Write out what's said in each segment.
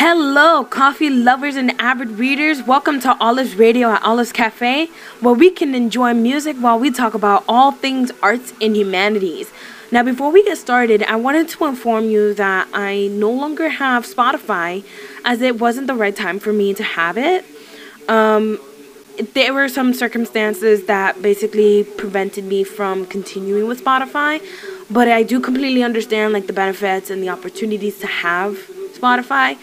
Hello, coffee lovers and avid readers. Welcome to Olive's Radio at Olive's Cafe, where we can enjoy music while we talk about all things arts and humanities. Now, before we get started, I wanted to inform you that I no longer have Spotify as it wasn't the right time for me to have it. Um, there were some circumstances that basically prevented me from continuing with Spotify, but I do completely understand like the benefits and the opportunities to have Spotify.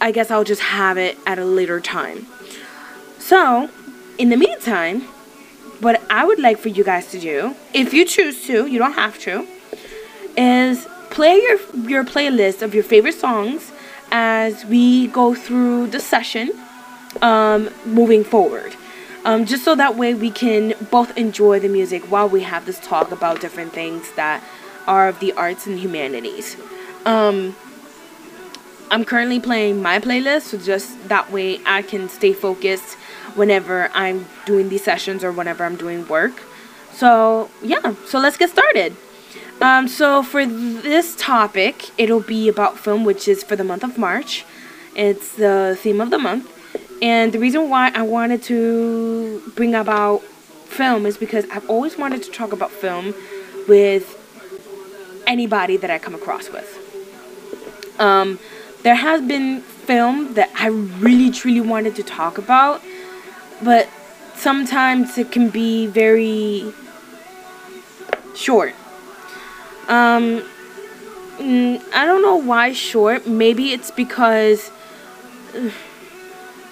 I guess I'll just have it at a later time. So, in the meantime, what I would like for you guys to do, if you choose to, you don't have to, is play your your playlist of your favorite songs as we go through the session um, moving forward. Um, just so that way we can both enjoy the music while we have this talk about different things that are of the arts and humanities. Um, I'm currently playing my playlist, so just that way I can stay focused whenever I'm doing these sessions or whenever I'm doing work. So, yeah, so let's get started. Um, so, for this topic, it'll be about film, which is for the month of March. It's the theme of the month. And the reason why I wanted to bring about film is because I've always wanted to talk about film with anybody that I come across with. Um, there has been film that I really truly wanted to talk about, but sometimes it can be very short. Um, I don't know why short. Maybe it's because.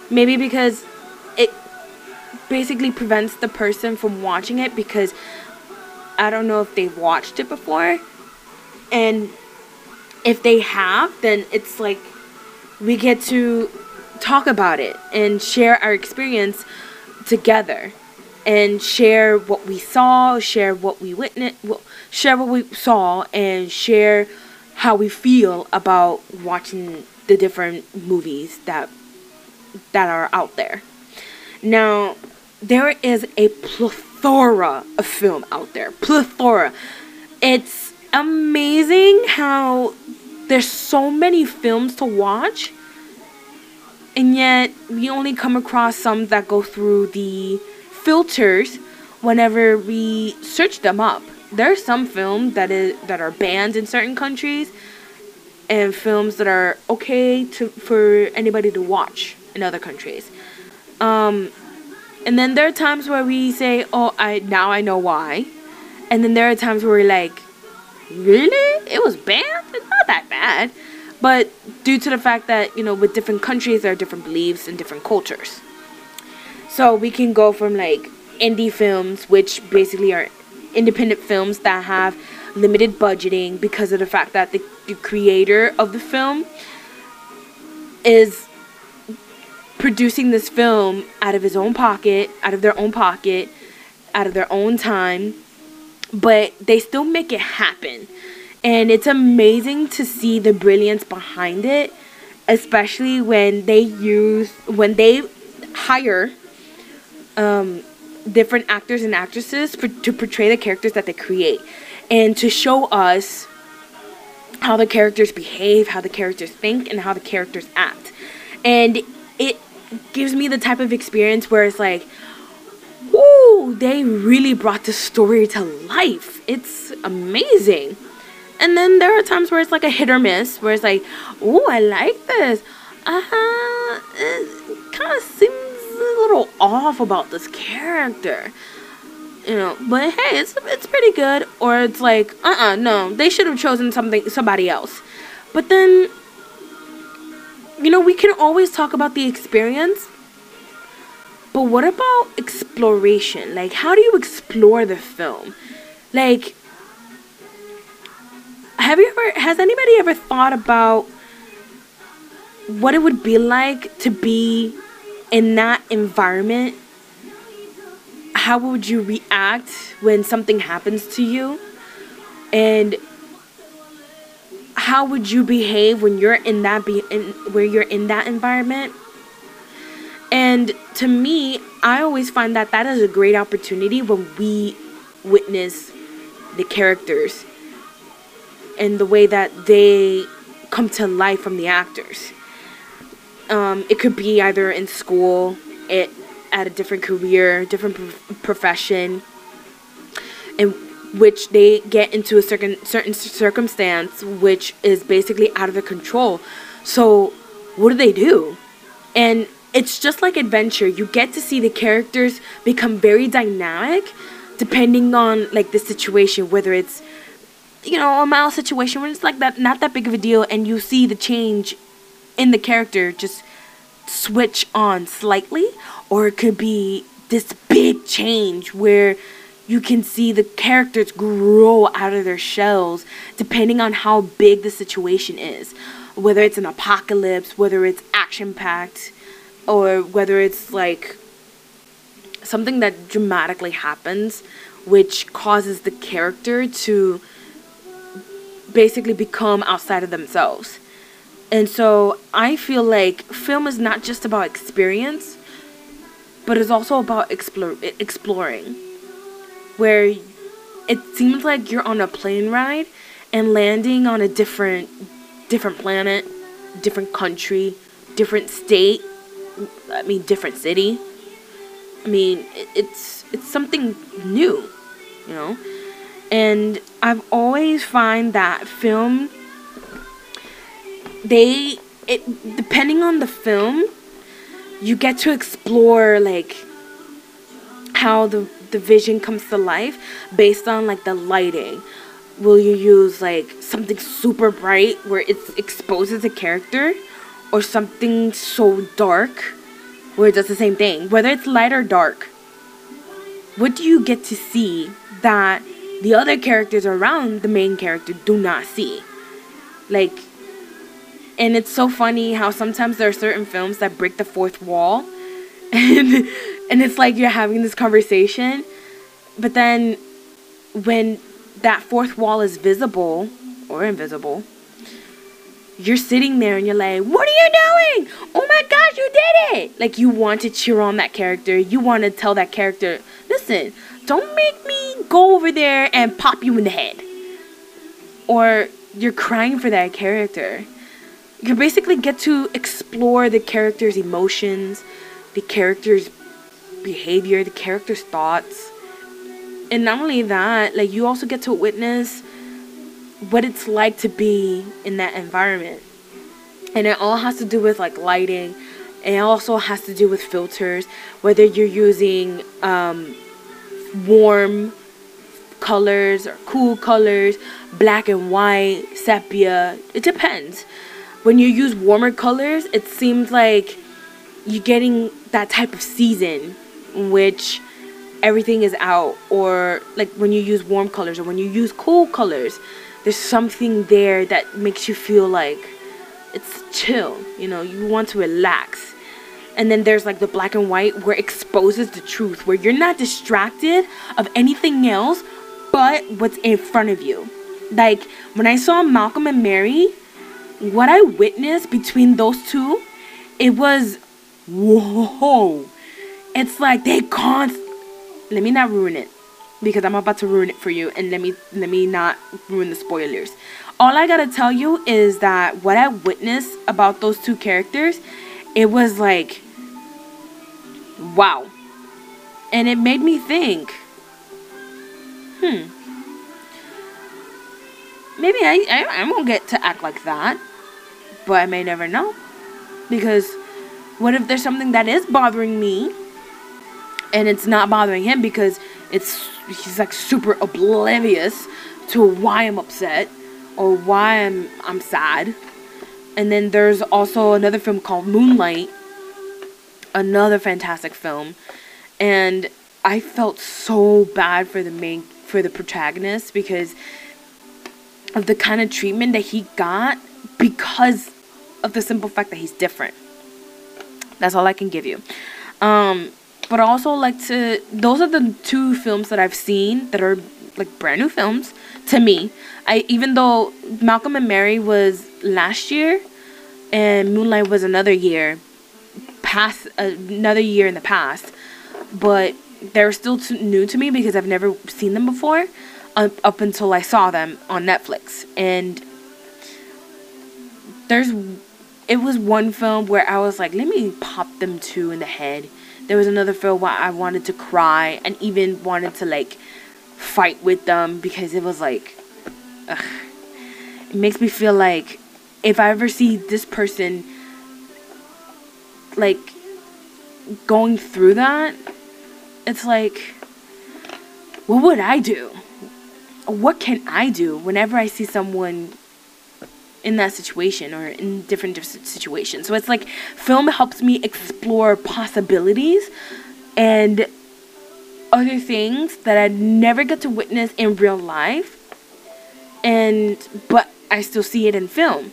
Maybe because it basically prevents the person from watching it because I don't know if they've watched it before. And if they have, then it's like we get to talk about it and share our experience together and share what we saw, share what we witnessed, share what we saw, and share how we feel about watching the different movies that that are out there. Now, there is a plethora of film out there. Plethora. It's amazing how there's so many films to watch and yet we only come across some that go through the filters whenever we search them up. There are some films that is that are banned in certain countries and films that are okay to for anybody to watch in other countries. Um, and then there are times where we say, "Oh, I now I know why," and then there are times where we're like, "Really? It was banned? It's not that bad." But due to the fact that you know, with different countries, there are different beliefs and different cultures. So we can go from like indie films, which basically are independent films that have limited budgeting because of the fact that the, the creator of the film is producing this film out of his own pocket, out of their own pocket, out of their own time, but they still make it happen. And it's amazing to see the brilliance behind it, especially when they use when they hire um, different actors and actresses for, to portray the characters that they create and to show us how the characters behave, how the characters think, and how the characters act. And it gives me the type of experience where it's like, they really brought the story to life. It's amazing. And then there are times where it's like a hit or miss, where it's like, oh, I like this. Uh huh. It kind of seems a little off about this character. You know, but hey, it's it's pretty good. Or it's like, uh uh no, they should have chosen something somebody else. But then you know, we can always talk about the experience, but what about exploration? Like, how do you explore the film? Like, have you ever, has anybody ever thought about what it would be like to be in that environment? How would you react when something happens to you? And how would you behave when you're in that be in, where you're in that environment and to me i always find that that is a great opportunity when we witness the characters and the way that they come to life from the actors. Um, it could be either in school, it at a different career, different pro- profession, in which they get into a certain certain circumstance which is basically out of their control. So, what do they do? And it's just like adventure. You get to see the characters become very dynamic depending on like the situation, whether it's you know a mild situation where it's like that not that big of a deal, and you see the change in the character just switch on slightly, or it could be this big change where you can see the characters grow out of their shells depending on how big the situation is. Whether it's an apocalypse, whether it's action packed, or whether it's like something that dramatically happens which causes the character to basically become outside of themselves. And so I feel like film is not just about experience, but it's also about explore, exploring. Where it seems like you're on a plane ride and landing on a different different planet, different country, different state, I mean different city. I mean, it's it's something new, you know? And I've always find that film they it depending on the film, you get to explore like how the the vision comes to life based on like the lighting. Will you use like something super bright where it exposes a character or something so dark where it does the same thing? Whether it's light or dark, what do you get to see that the other characters around the main character do not see? Like and it's so funny how sometimes there are certain films that break the fourth wall and and it's like you're having this conversation but then when that fourth wall is visible or invisible you're sitting there and you're like what are you doing? Oh my gosh you did it! Like you want to cheer on that character. You want to tell that character listen don't make me go over there and pop you in the head. Or you're crying for that character. You basically get to explore the character's emotions, the character's behavior, the character's thoughts. And not only that, like you also get to witness what it's like to be in that environment. And it all has to do with like lighting. It also has to do with filters, whether you're using um, warm colors or cool colors, black and white, sepia. It depends when you use warmer colors, it seems like you're getting that type of season in which everything is out or like when you use warm colors or when you use cool colors there's something there that makes you feel like it's chill you know you want to relax and then there's like the black and white where it exposes the truth where you're not distracted of anything else but what's in front of you like when i saw malcolm and Marie what I witnessed between those two, it was whoa. It's like they can't. Let me not ruin it because I'm about to ruin it for you, and let me let me not ruin the spoilers. All I gotta tell you is that what I witnessed about those two characters, it was like, wow, and it made me think. Hmm. Maybe I, I, I won't get to act like that but I may never know. Because what if there's something that is bothering me and it's not bothering him because it's he's like super oblivious to why I'm upset or why I'm I'm sad. And then there's also another film called Moonlight, another fantastic film, and I felt so bad for the main for the protagonist because of the kind of treatment that he got because of the simple fact that he's different. That's all I can give you. Um, but also like to. Those are the two films that I've seen that are like brand new films to me. I even though Malcolm and Marie was last year, and Moonlight was another year, past another year in the past, but they're still too new to me because I've never seen them before, up, up until I saw them on Netflix, and there's it was one film where I was like, let me pop them two in the head. There was another film where I wanted to cry and even wanted to like fight with them because it was like, ugh. it makes me feel like if I ever see this person like going through that, it's like, what would I do? What can I do whenever I see someone in that situation or in different situations? So it's like film helps me explore possibilities and other things that I never get to witness in real life. And but I still see it in film.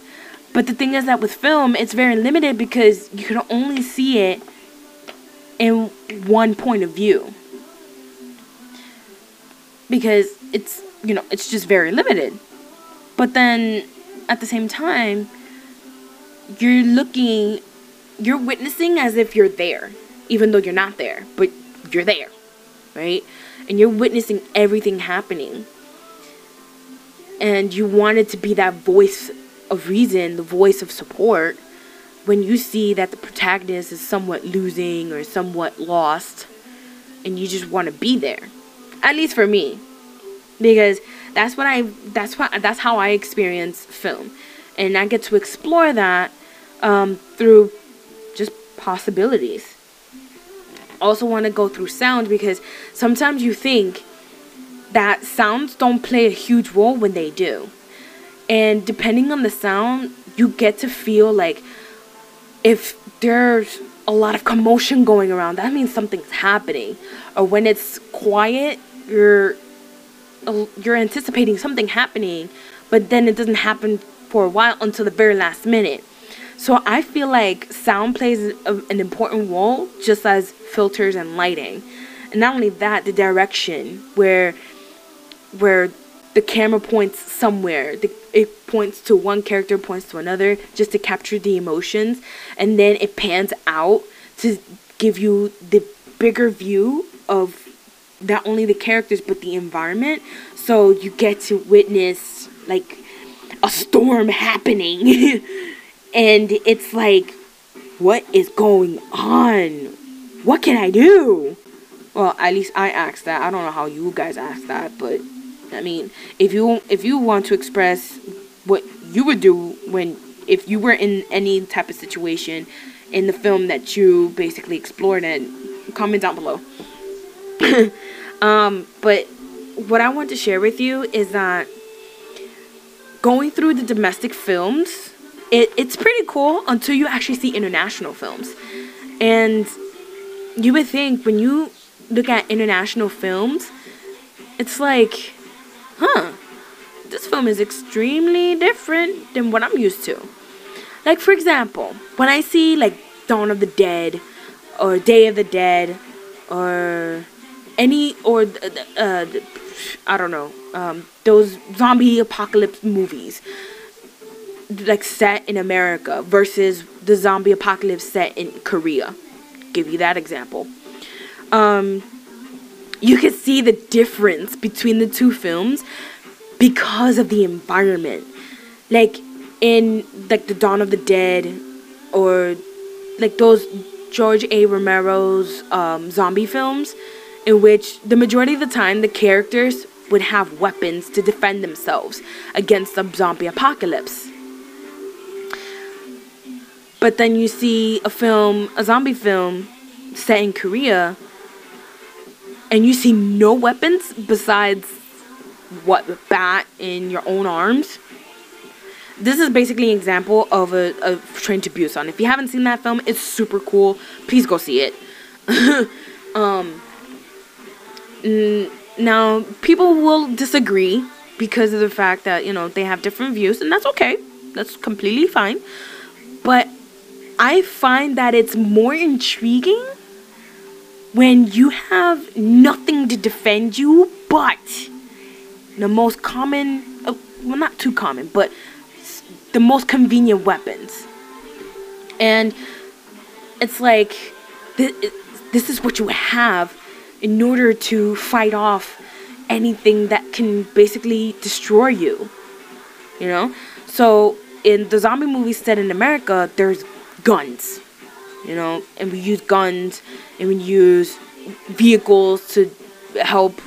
But the thing is that with film, it's very limited because you can only see it in one point of view. Because it's, you know, it's just very limited. But then at the same time, you're looking, you're witnessing as if you're there, even though you're not there, but you're there, right? And you're witnessing everything happening. And you wanted to be that voice of reason, the voice of support, when you see that the protagonist is somewhat losing or somewhat lost, and you just want to be there. At least for me, because that's what I that's what that's how I experience film, and I get to explore that um, through just possibilities. Also, want to go through sound because sometimes you think that sounds don't play a huge role when they do. And depending on the sound, you get to feel like if there's a lot of commotion going around, that means something's happening. Or when it's quiet, you're you're anticipating something happening, but then it doesn't happen for a while until the very last minute. So I feel like sound plays a, an important role just as filters and lighting. And not only that, the direction where where the camera points somewhere. The, it points to one character, points to another, just to capture the emotions, and then it pans out to give you the bigger view of not only the characters but the environment. So you get to witness like a storm happening, and it's like, what is going on? What can I do? Well, at least I asked that. I don't know how you guys asked that, but I mean, if you if you want to express what you would do when if you were in any type of situation in the film that you basically explored and comment down below. um, but what I want to share with you is that going through the domestic films, it, it's pretty cool until you actually see international films. And you would think when you look at international films, it's like huh, this film is extremely different than what I'm used to. Like, for example, when I see, like, Dawn of the Dead, or Day of the Dead, or any, or, uh, I don't know, um, those zombie apocalypse movies, like, set in America versus the zombie apocalypse set in Korea. Give you that example. Um, you can see the difference between the two films because of the environment. Like in like the Dawn of the Dead or like those George A. Romero's um, zombie films, in which the majority of the time the characters would have weapons to defend themselves against the zombie apocalypse. But then you see a film, a zombie film set in Korea, and you see no weapons besides what bat in your own arms. This is basically an example of a, a Train to Busan. If you haven't seen that film, it's super cool. Please go see it. um, now, people will disagree because of the fact that, you know, they have different views, and that's okay. That's completely fine. But I find that it's more intriguing when you have nothing to defend you but the most common, uh, well, not too common, but the most convenient weapons. And it's like, this is what you have in order to fight off anything that can basically destroy you. You know? So in the zombie movies set in America, there's guns, you know, and we use guns and we use vehicles to help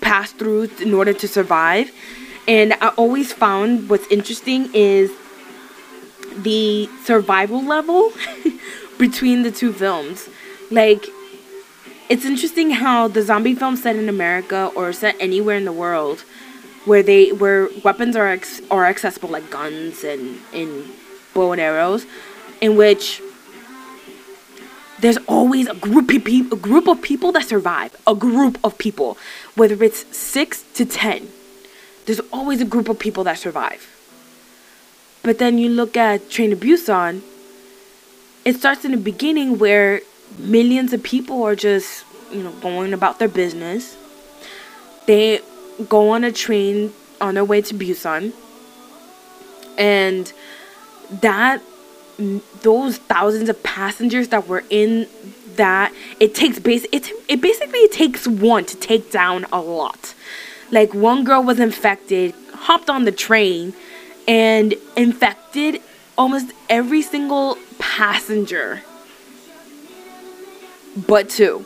pass through in order to survive. And I always found what's interesting is the survival level between the two films. Like, it's interesting how the zombie film set in America or set anywhere in the world where they where weapons are ex, are accessible like guns and and bow and arrows in which there's always a group of people, a group of people that survive. A group of people, whether it's six to ten, there's always a group of people that survive. But then you look at Train to Busan. It starts in the beginning where millions of people are just, you know, going about their business. They go on a train on their way to Busan, and that those thousands of passengers that were in that it takes base it it basically takes one to take down a lot. Like one girl was infected, hopped on the train and infected almost every single passenger but two.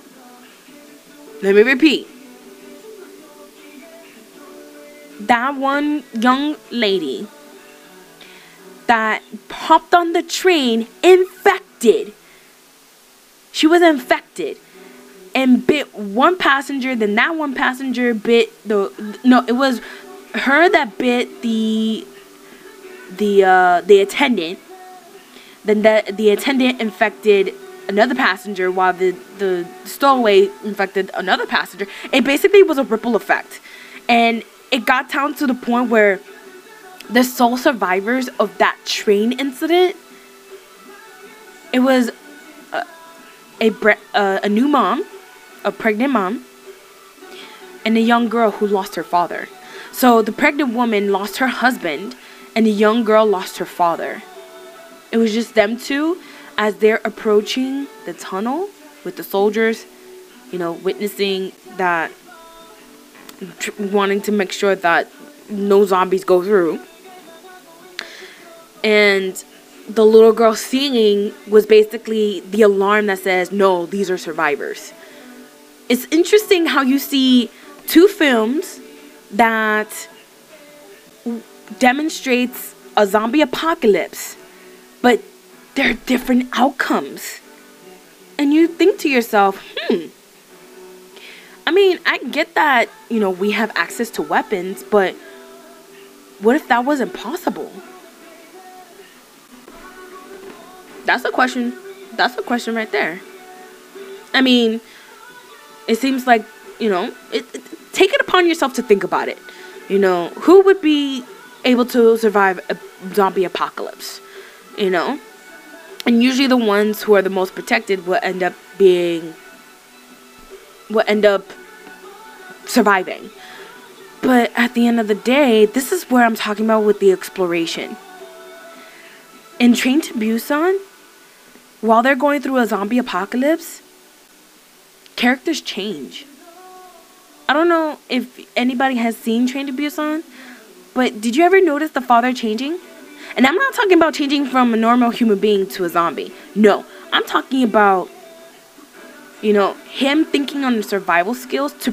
Let me repeat. That one young lady that popped on the train infected. She was infected and bit one passenger, then that one passenger bit the no, it was her that bit the the uh the attendant. Then the the attendant infected another passenger while the the stowaway infected another passenger. It basically was a ripple effect. And it got down to the point where the sole survivors of that train incident it was a a, a new mom a pregnant mom and a young girl who lost her father so the pregnant woman lost her husband and the young girl lost her father it was just them two as they're approaching the tunnel with the soldiers you know witnessing that wanting to make sure that no zombies go through and the little girl singing was basically the alarm that says, no, these are survivors. It's interesting how you see two films that demonstrates a zombie apocalypse, but they're different outcomes. And you think to yourself, hmm, I mean, I get that, you know, we have access to weapons, but what if that wasn't possible? That's a question. That's a question right there. I mean, it seems like, you know, it, it, take it upon yourself to think about it. You know, who would be able to survive a zombie apocalypse? You know? And usually the ones who are the most protected will end up being will end up surviving. But at the end of the day, this is where I'm talking about with the exploration. In Train to Busan, while they're going through a zombie apocalypse, characters change. I don't know if anybody has seen Train to Busan, but did you ever notice the father changing? And I'm not talking about changing from a normal human being to a zombie. No, I'm talking about, you know, him thinking on the survival skills to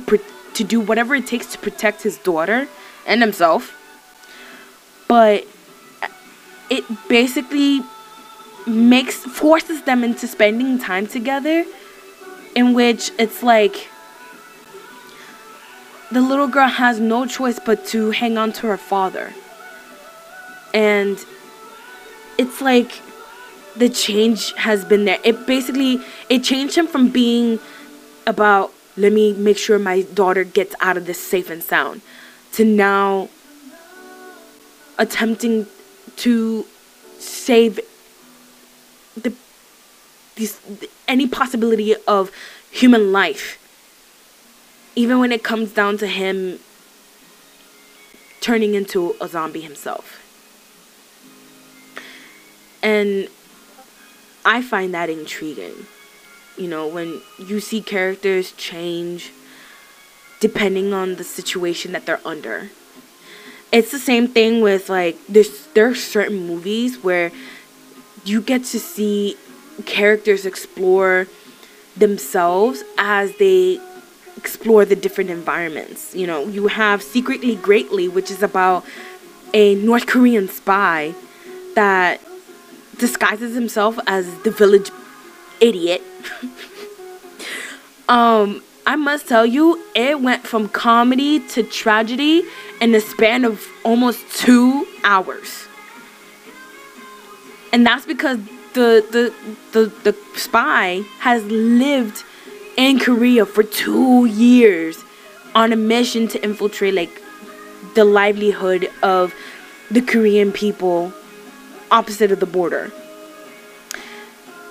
to do whatever it takes to protect his daughter and himself. But it basically makes forces them into spending time together in which it's like the little girl has no choice but to hang on to her father and it's like the change has been there. It basically it changed him from being about let me make sure my daughter gets out of this safe and sound to now attempting to save the these any possibility of human life. Even when it comes down to him turning into a zombie himself and i find that intriguing you know when you see characters change depending on the situation that they're under it's the same thing with like there's there are certain movies where you get to see characters explore themselves as they explore the different environments. You know, you have Secretly Greatly, which is about a North Korean spy that disguises himself as the village idiot. um, I must tell you, it went from comedy to tragedy in the span of almost two hours. And that's because the the the, the spy has lived in Korea for two years on a mission to infiltrate like the livelihood of the Korean people opposite of the border.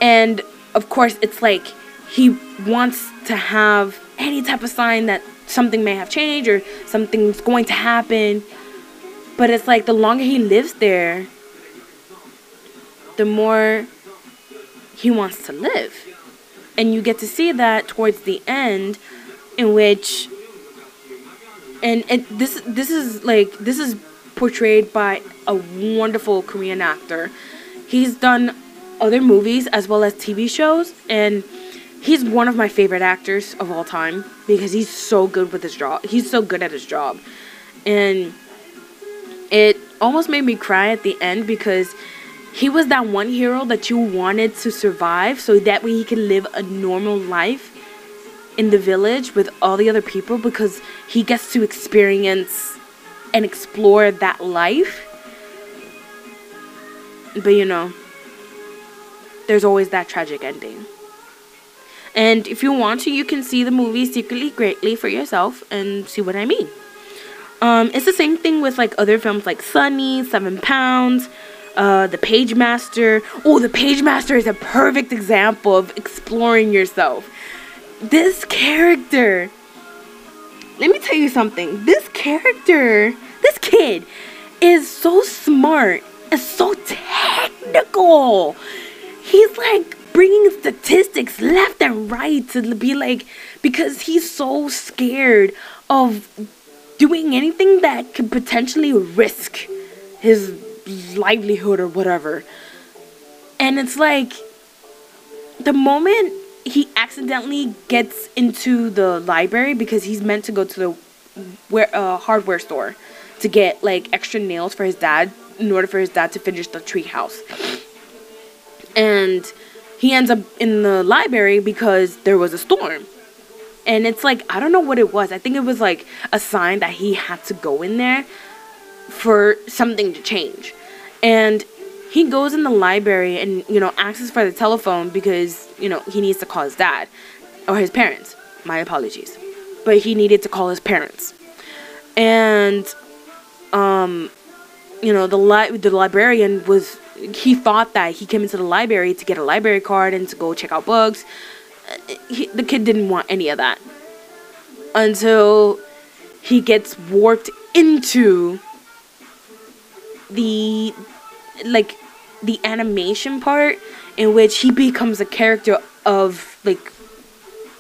And of course, it's like he wants to have any type of sign that something may have changed or something's going to happen. But it's like the longer he lives there, the more he wants to live. And you get to see that towards the end in which and, and this this is like this is portrayed by a wonderful Korean actor. He's done other movies as well as TV shows and he's one of my favorite actors of all time because he's so good with his job. He's so good at his job. And it almost made me cry at the end because he was that one hero that you wanted to survive so that way he can live a normal life in the village with all the other people because he gets to experience and explore that life. But you know, there's always that tragic ending. And if you want to, you can see the movie Secretly Greatly for yourself and see what I mean. Um, it's the same thing with like other films like Sunny, Seven Pounds, uh, The Pagemaster. Oh, The Pagemaster is a perfect example of exploring yourself. This character, let me tell you something. This character, this kid, is so smart and so technical. He's like bringing statistics left and right to be like because he's so scared of doing anything that could potentially risk his livelihood or whatever. And it's like the moment he accidentally gets into the library because he's meant to go to the where uh, hardware store to get like extra nails for his dad in order for his dad to finish the tree house. And he ends up in the library because there was a storm. And it's like, I don't know what it was. I think it was like a sign that he had to go in there for something to change. And he goes in the library and, you know, asks for the telephone because, you know, he needs to call his dad or his parents. My apologies. But he needed to call his parents. And, um, you know, the li- the librarian was he thought that he came into the library to get a library card and to go check out books. He, the kid didn't want any of that until he gets warped into the like the animation part in which he becomes a character of like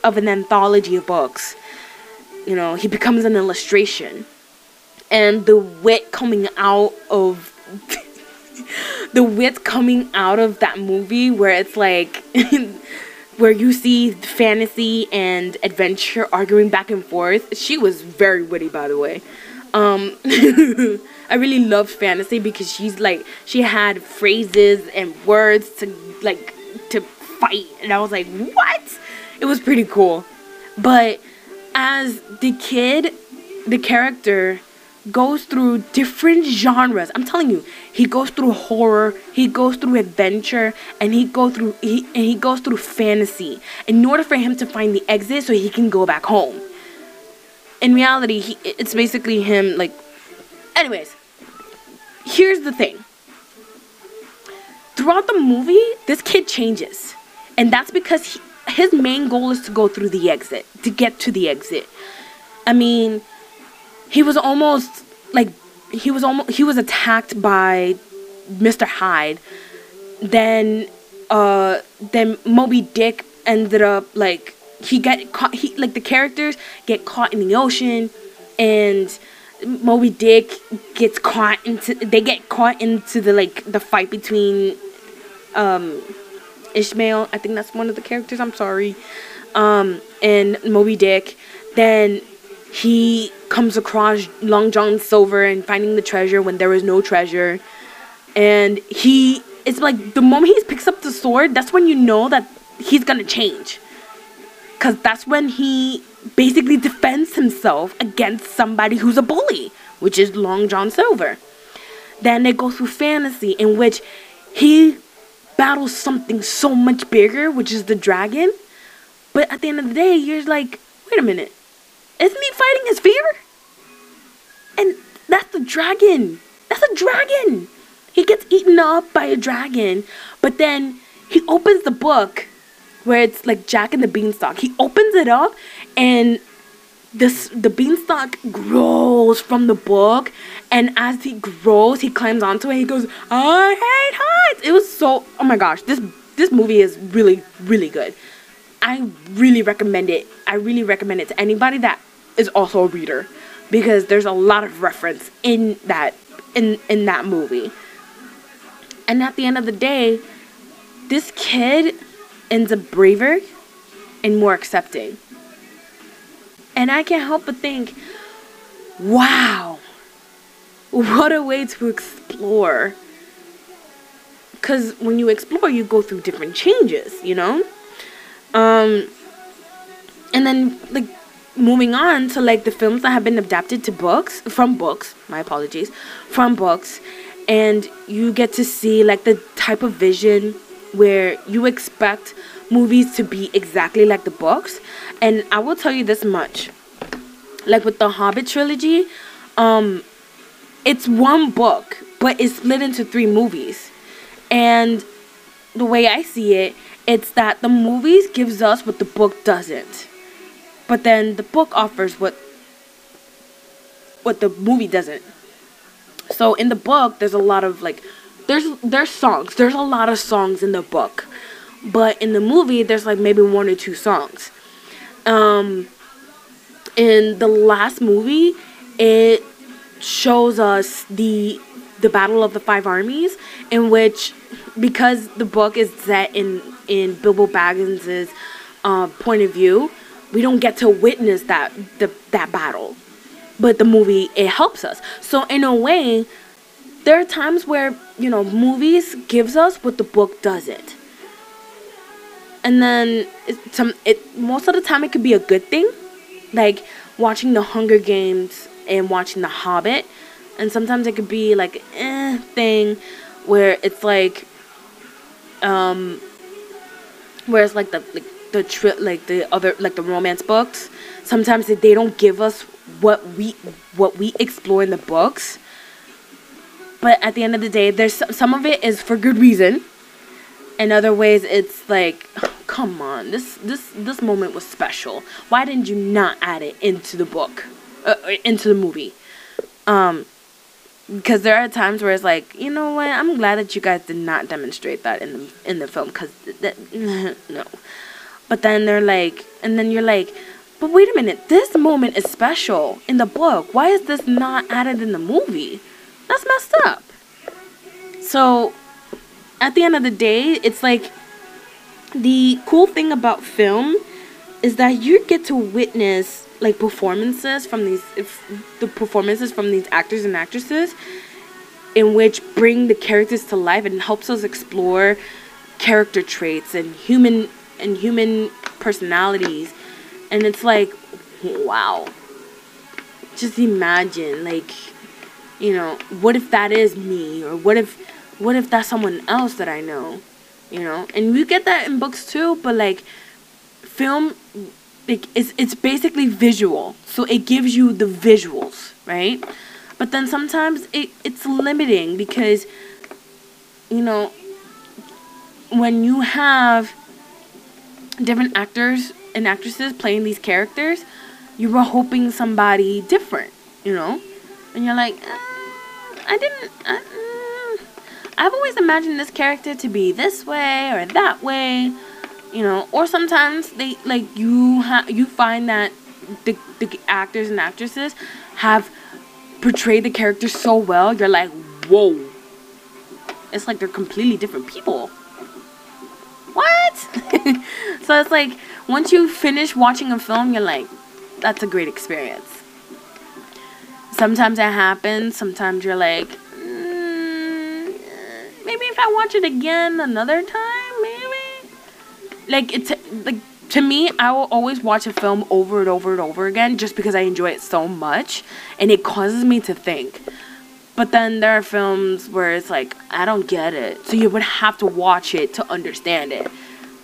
of an anthology of books. You know, he becomes an illustration. And the wit coming out of the wit coming out of that movie where it's like where you see fantasy and adventure arguing back and forth. She was very witty by the way. Um I really loved fantasy because she's like she had phrases and words to like to fight and I was like, "What?" It was pretty cool. But as the kid, the character goes through different genres. I'm telling you, he goes through horror, he goes through adventure, and he goes through he and he goes through fantasy in order for him to find the exit so he can go back home. In reality, he, it's basically him like anyways. Here's the thing. Throughout the movie, this kid changes. And that's because he, his main goal is to go through the exit, to get to the exit. I mean, he was almost like he was almost he was attacked by Mr. Hyde. Then uh then Moby Dick ended up like he got caught he like the characters get caught in the ocean and Moby Dick gets caught into they get caught into the like the fight between um Ishmael, I think that's one of the characters, I'm sorry. Um and Moby Dick. Then he comes across Long John Silver and finding the treasure when there is no treasure. And he it's like the moment he picks up the sword, that's when you know that he's gonna change. Cause that's when he basically defends himself against somebody who's a bully, which is Long John Silver. Then they go through fantasy in which he battles something so much bigger, which is the dragon. But at the end of the day, you're like, wait a minute, isn't he fighting his fear? And that's the dragon. That's a dragon. He gets eaten up by a dragon, but then he opens the book where it's like Jack and the Beanstalk. He opens it up and this the beanstalk grows from the book and as he grows he climbs onto it he goes i hate heights. It was so oh my gosh this this movie is really really good. I really recommend it. I really recommend it to anybody that is also a reader because there's a lot of reference in that in in that movie. And at the end of the day this kid ends up braver and more accepting and I can't help but think, wow, what a way to explore. Because when you explore, you go through different changes, you know? Um, and then, like, moving on to, like, the films that have been adapted to books, from books, my apologies, from books. And you get to see, like, the type of vision where you expect movies to be exactly like the books. And I will tell you this much. Like with the Hobbit trilogy, um it's one book, but it's split into three movies. And the way I see it, it's that the movies gives us what the book doesn't. But then the book offers what what the movie doesn't. So in the book, there's a lot of like there's there's songs. There's a lot of songs in the book. But in the movie, there's like maybe one or two songs. Um, in the last movie, it shows us the the battle of the five armies, in which because the book is set in in Bilbo Baggins's uh, point of view, we don't get to witness that the that battle. But the movie it helps us. So in a way, there are times where you know movies gives us what the book doesn't. And then it, some it most of the time it could be a good thing like watching the hunger games and watching the hobbit. And sometimes it could be like eh thing where it's like um where it's like the like the tri- like the other like the romance books. Sometimes they don't give us what we what we explore in the books but at the end of the day there's some of it is for good reason. In other ways it's like come on this this this moment was special. Why didn't you not add it into the book uh, uh into the movie? Um because there are times where it's like you know what i'm glad that you guys did not demonstrate that in the in the film because that no. But then they're like and then you're like but wait a minute this moment is special in the book. Why is this not added in the movie that's messed up. So at the end of the day, it's like the cool thing about film is that you get to witness like performances from these the performances from these actors and actresses in which bring the characters to life and helps us explore character traits and human and human personalities. And it's like wow. Just imagine like you know what if that is me or what if what if that's someone else that I know? You know? And you get that in books too, but like film like it's it's basically visual. So it gives you the visuals, right? But then sometimes it, it's limiting because you know when you have different actors and actresses playing these characters, you were hoping somebody different, you know? And you're like, uh, I didn't, uh, I've always imagined this character to be this way or that way, you know. Or sometimes they like you ha- you find that the the actors and actresses have portrayed the character so well. You're like, whoa. It's like they're completely different people. What? so it's like once you finish watching a film, you're like, that's a great experience. Sometimes that happens. Sometimes you're like, mm, maybe if I watch it again another time, maybe. Like it's like to me, I will always watch a film over and over and over again just because I enjoy it so much, and it causes me to think. But then there are films where it's like I don't get it, so you would have to watch it to understand it.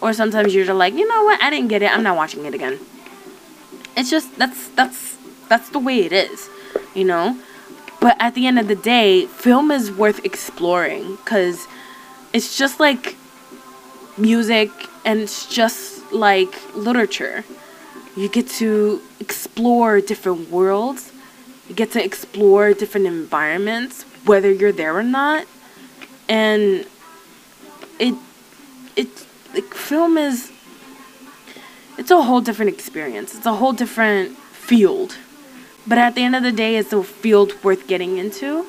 Or sometimes you're just like, you know what, I didn't get it, I'm not watching it again. It's just that's that's that's the way it is, you know. But at the end of the day, film is worth exploring because it's just like music and it's just like literature. You get to explore different worlds. You get to explore different environments, whether you're there or not. And it it like film is it's a whole different experience. It's a whole different field. But at the end of the day, it's a field worth getting into.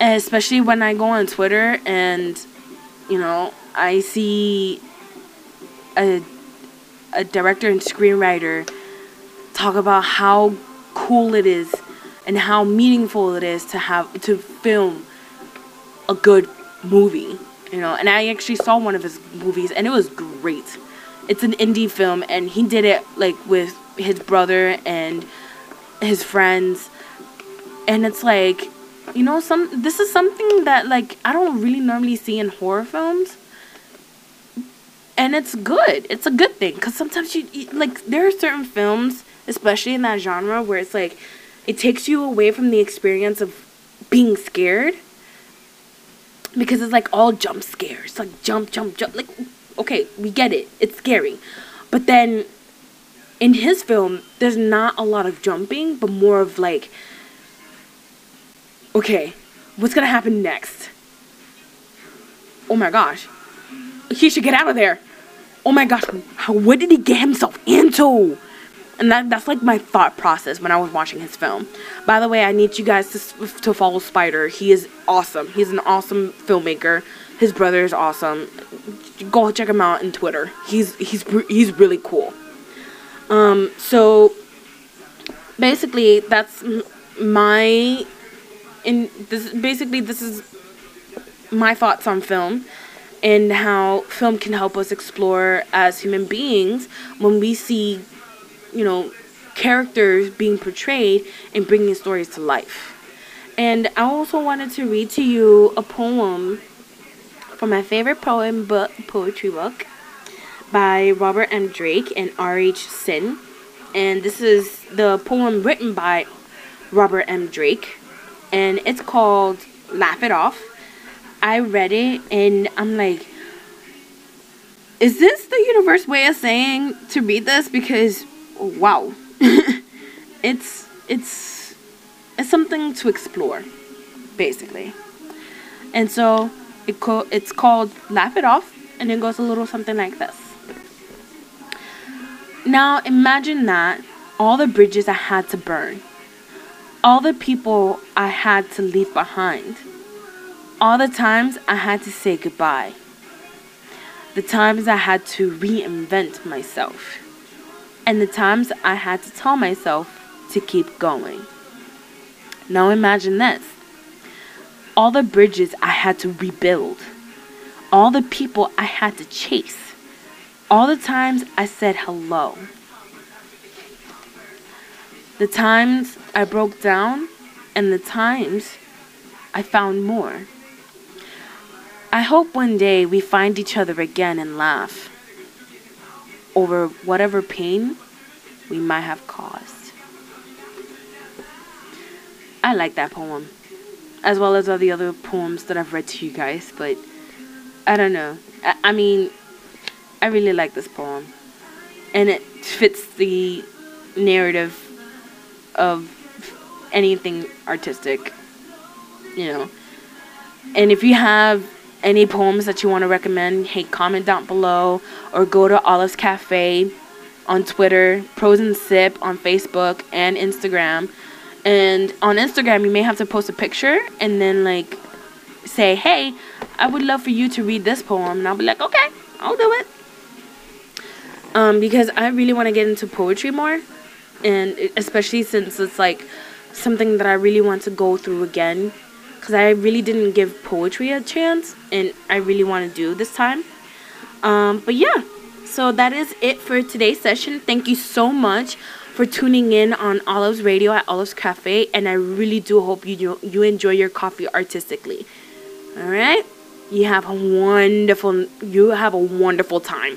especially when I go on Twitter and, you know, I see a, a director and screenwriter talk about how cool it is and how meaningful it is to have to film a good movie you know and i actually saw one of his movies and it was great it's an indie film and he did it like with his brother and his friends. And it's like you know some this is something that like i don't really normally see in horror films. And it's good. It's a good thing. Because sometimes you, you like there are certain films especially in that genre where it's like it takes you away from the experience of being scared. Because it's like all jump scares like jump jump jump like okay we get it. It's scary. But then in his film there's not a lot of jumping but more of like okay what's gonna happen next oh my gosh he should get out of there oh my gosh how, what did he get himself into and that, that's like my thought process when I was watching his film. By the way, I need you guys to, to follow Spyder. He is awesome. He's an awesome filmmaker. His brother is awesome. Go check him out on Twitter. He's he's he's really cool. Um, so basically, that's my in this. Basically, this is my thoughts on film and how film can help us explore as human beings when we see you know, characters being portrayed and bringing stories to life. And I also wanted to read to you a poem from my favorite poem book, poetry book by Robert M. Drake and R.H. Sin. And this is the poem written by Robert M. Drake. And it's called Laugh It Off. I read it and I'm like, is this the universe way of saying to read this? Because wow. it's it's it's something to explore, basically. And so it co- it's called Laugh It Off, and it goes a little something like this. Now imagine that all the bridges I had to burn, all the people I had to leave behind, all the times I had to say goodbye, the times I had to reinvent myself and the times I had to tell myself to keep going. Now imagine this all the bridges I had to rebuild, all the people I had to chase, all the times I said hello, the times I broke down, and the times I found more. I hope one day we find each other again and laugh over whatever pain we might have caused. I like that poem, as well as all the other poems that I've read to you guys, but I don't know. I, I mean, I really like this poem, and it fits the narrative of anything artistic, you know. And if you have any poems that you want to recommend, hey, comment down below or go to Olive's Cafe on Twitter, Prose and Sip on Facebook and Instagram, And on Instagram, you may have to post a picture and then like say, "Hey, I would love for you to read this poem," and I'll be like, "Okay, I'll do it." Um, because I really want to get into poetry more, and especially since it's like something that I really want to go through again, because I really didn't give poetry a chance, and I really want to do this time. Um, but yeah, so that is it for today's session. Thank you so much for tuning in on Olive's Radio at Olive's Cafe, and I really do hope you you enjoy your coffee artistically. All right, you have a wonderful you have a wonderful time.